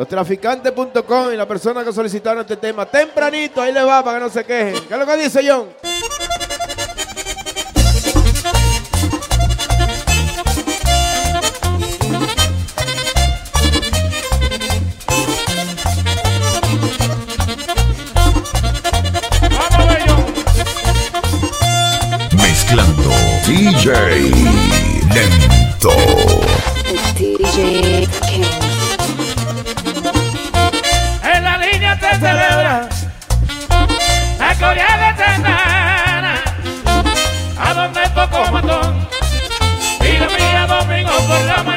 Lostraficantes.com y la persona que solicitaron este tema. Tempranito, ahí le va para que no se quejen. ¿Qué es lo que dice John? Mezclando DJ Hola,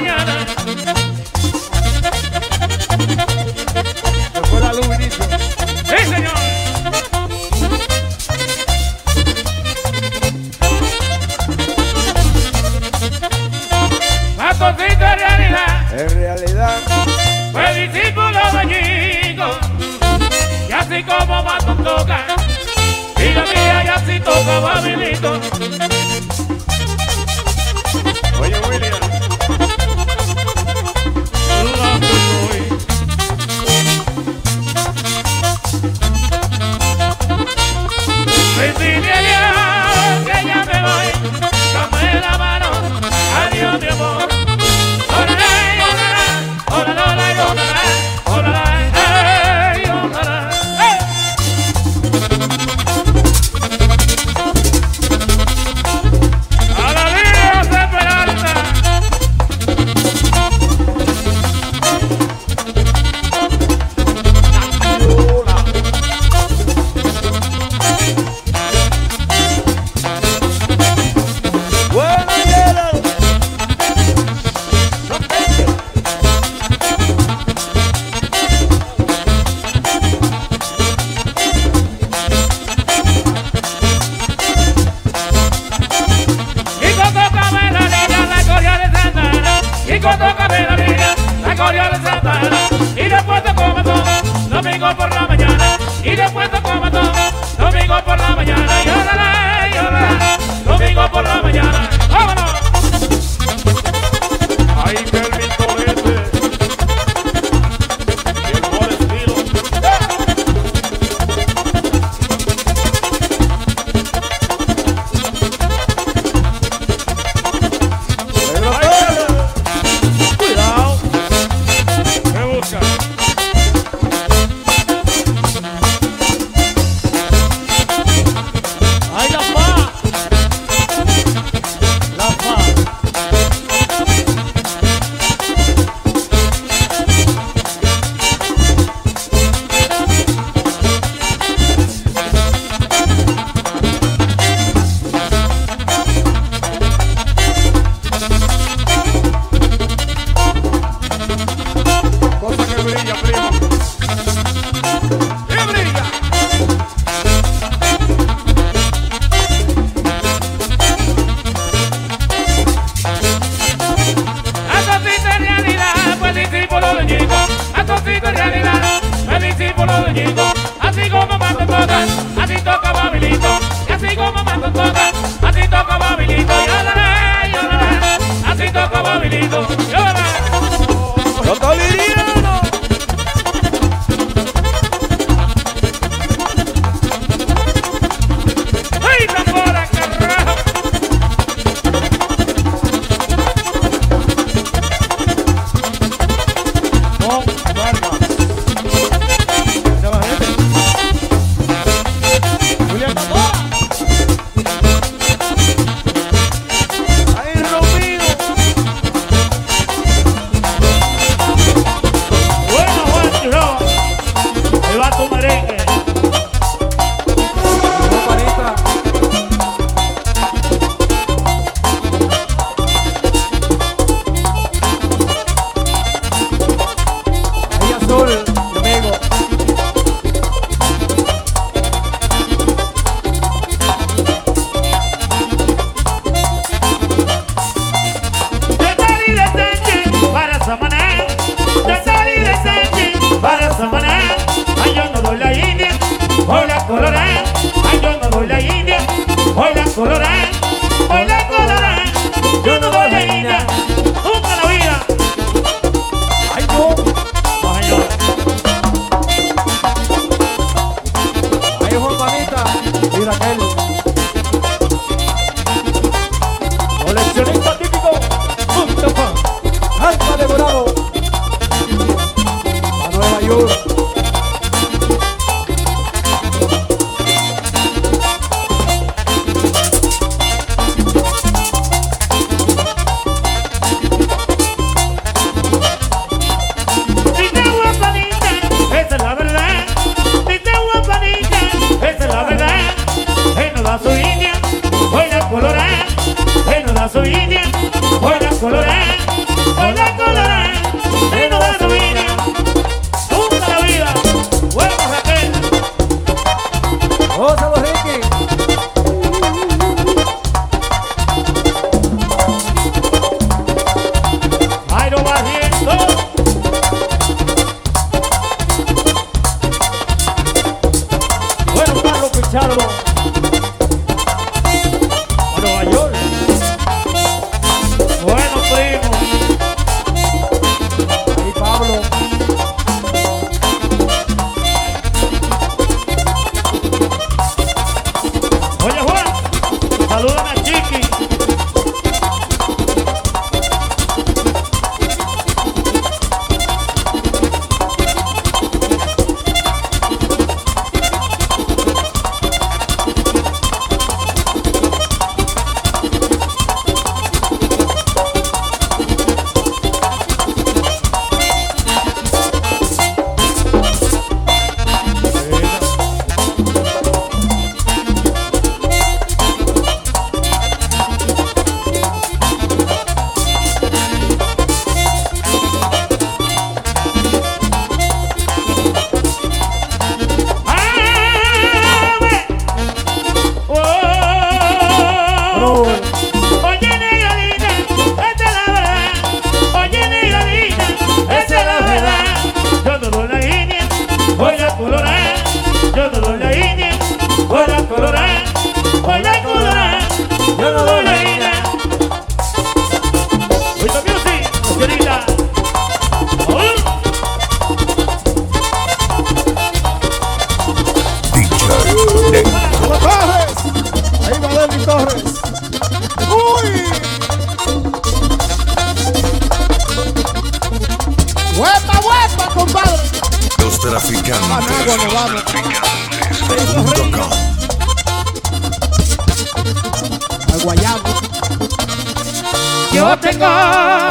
Tengo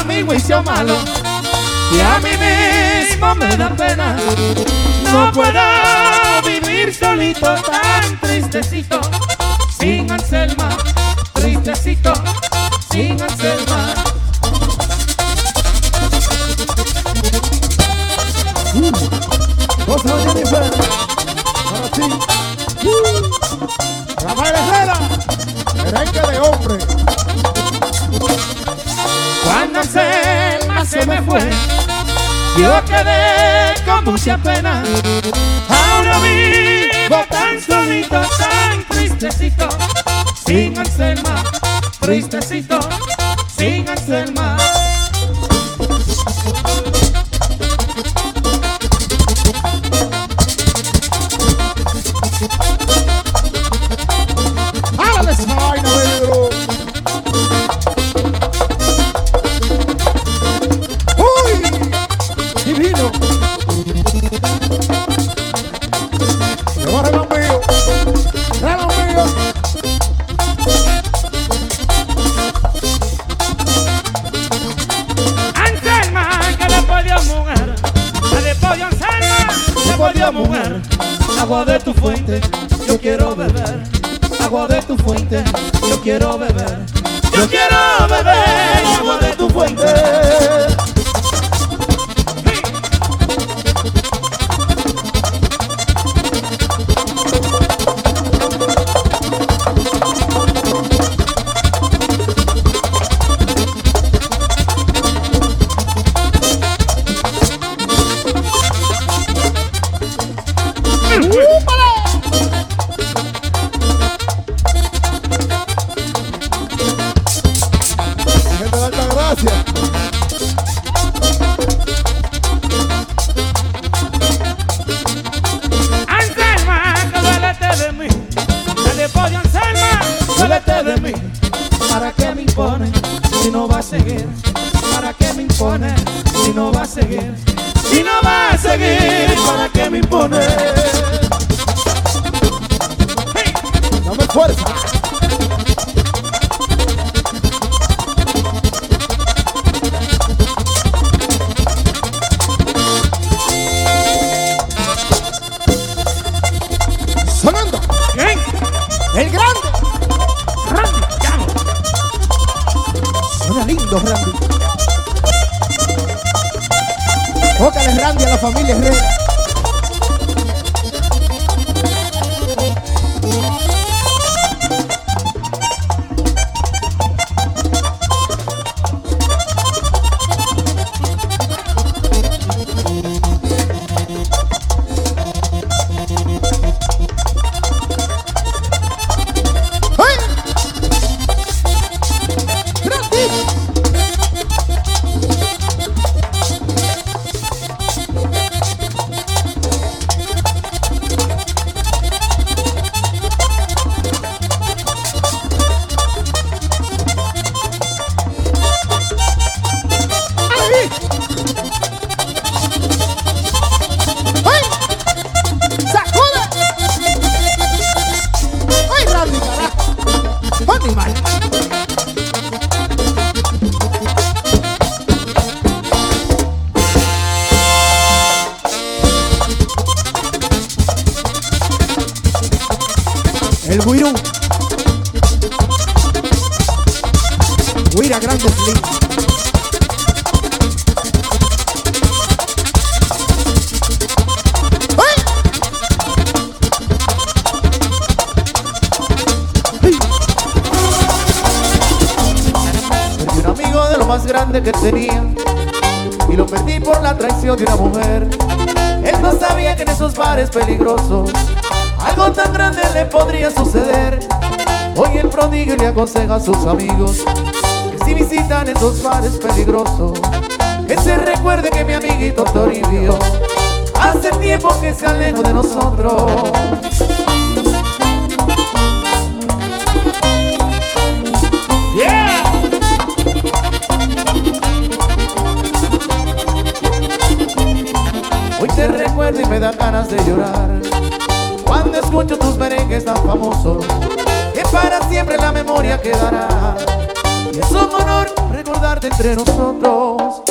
mi juicio malo y a mí mismo me da pena. No puedo vivir solito tan tristecito, sin Anselma, tristecito, sin Anselma. Mm. Uh, ¿Vos Jennifer? Para ti. Uh, Rafael Herrera, merengue de hombre cuando Selma se me fue, yo quedé con mucha pena. Ahora vivo tan solito, tan tristecito, sin Anselma, tristecito, sin Anselma. agua de tu fuente, yo quiero beber, agua de tu fuente, yo quiero beber, yo quiero beber agua de Oh. El Guirú. Guira Grande Slim. Más grande que tenía y lo perdí por la traición de una mujer. Él no sabía que en esos bares peligrosos algo tan grande le podría suceder. Hoy el prodigio le aconseja a sus amigos que si visitan esos bares peligrosos, que se recuerde que mi amiguito Toribio hace tiempo que se alejó de nosotros. Hoy te recuerdo y me da ganas de llorar escucho tus merengues tan famosos Que para siempre la memoria quedará. Y es un honor recordarte entre nosotros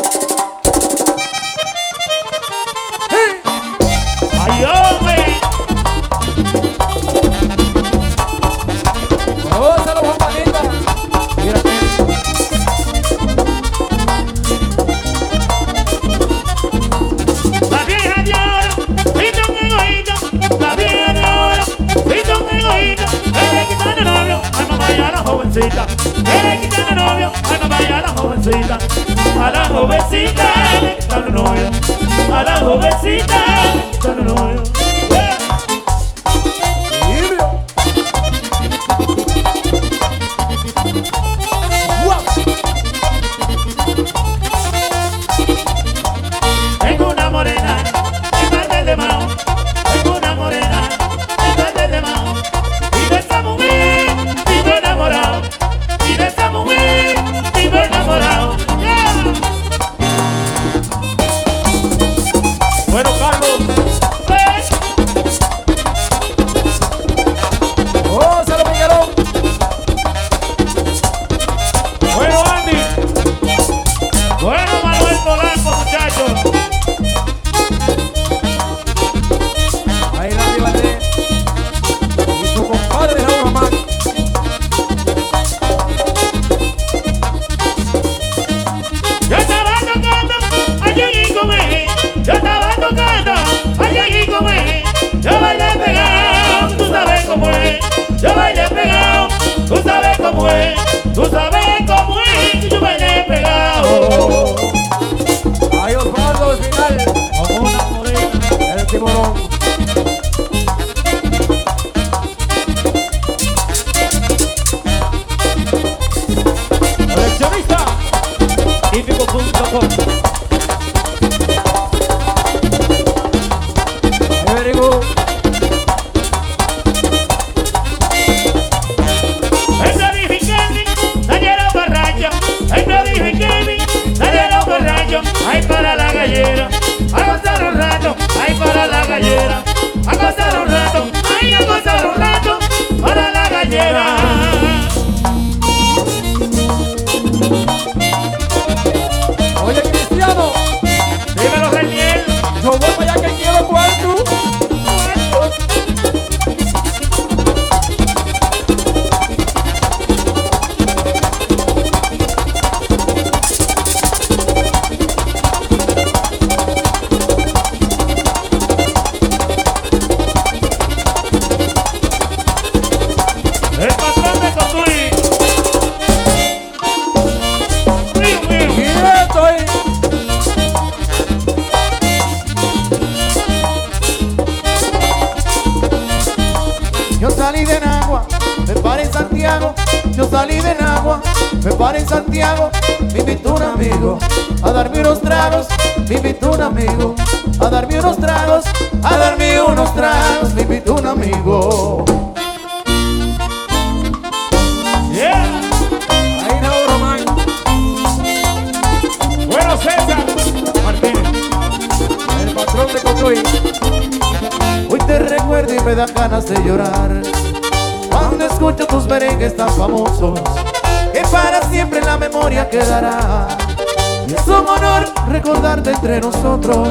tarde entre nosotros.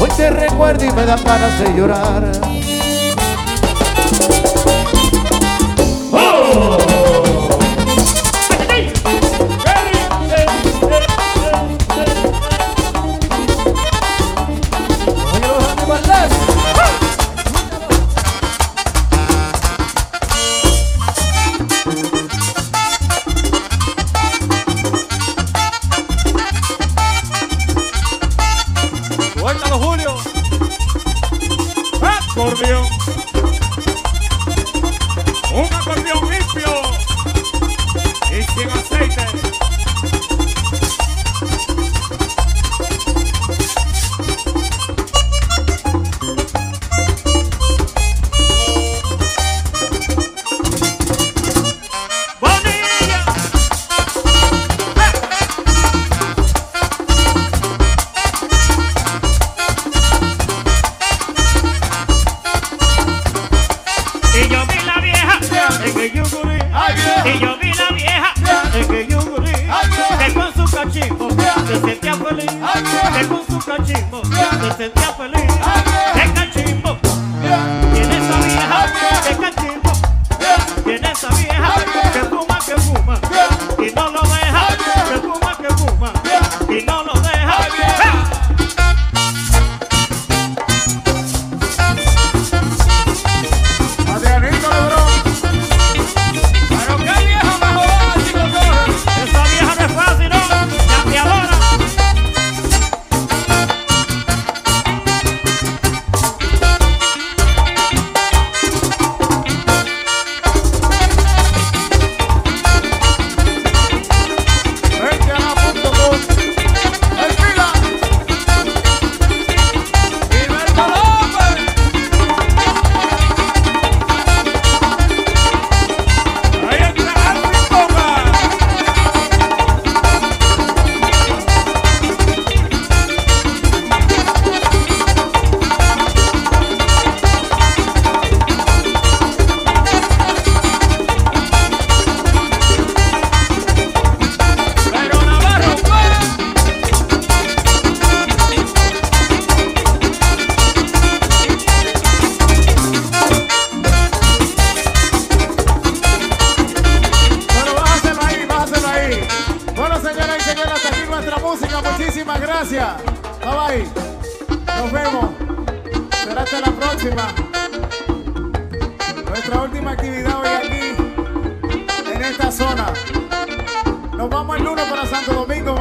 Hoy te recuerdo y me da para de llorar.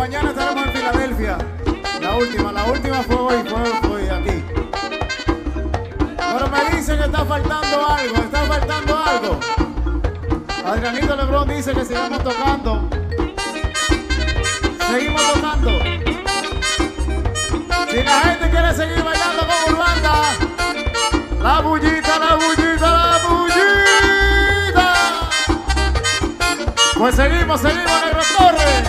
mañana estaremos en Filadelfia. La última, la última fue hoy, fue, fue aquí. Pero me dicen que está faltando algo, está faltando algo. Adrianito Lebrón dice que sigamos tocando. Seguimos tocando. Si la gente quiere seguir bailando con Urbanda, la bullita, la bullita, la bullita. Pues seguimos, seguimos, Negro Torres.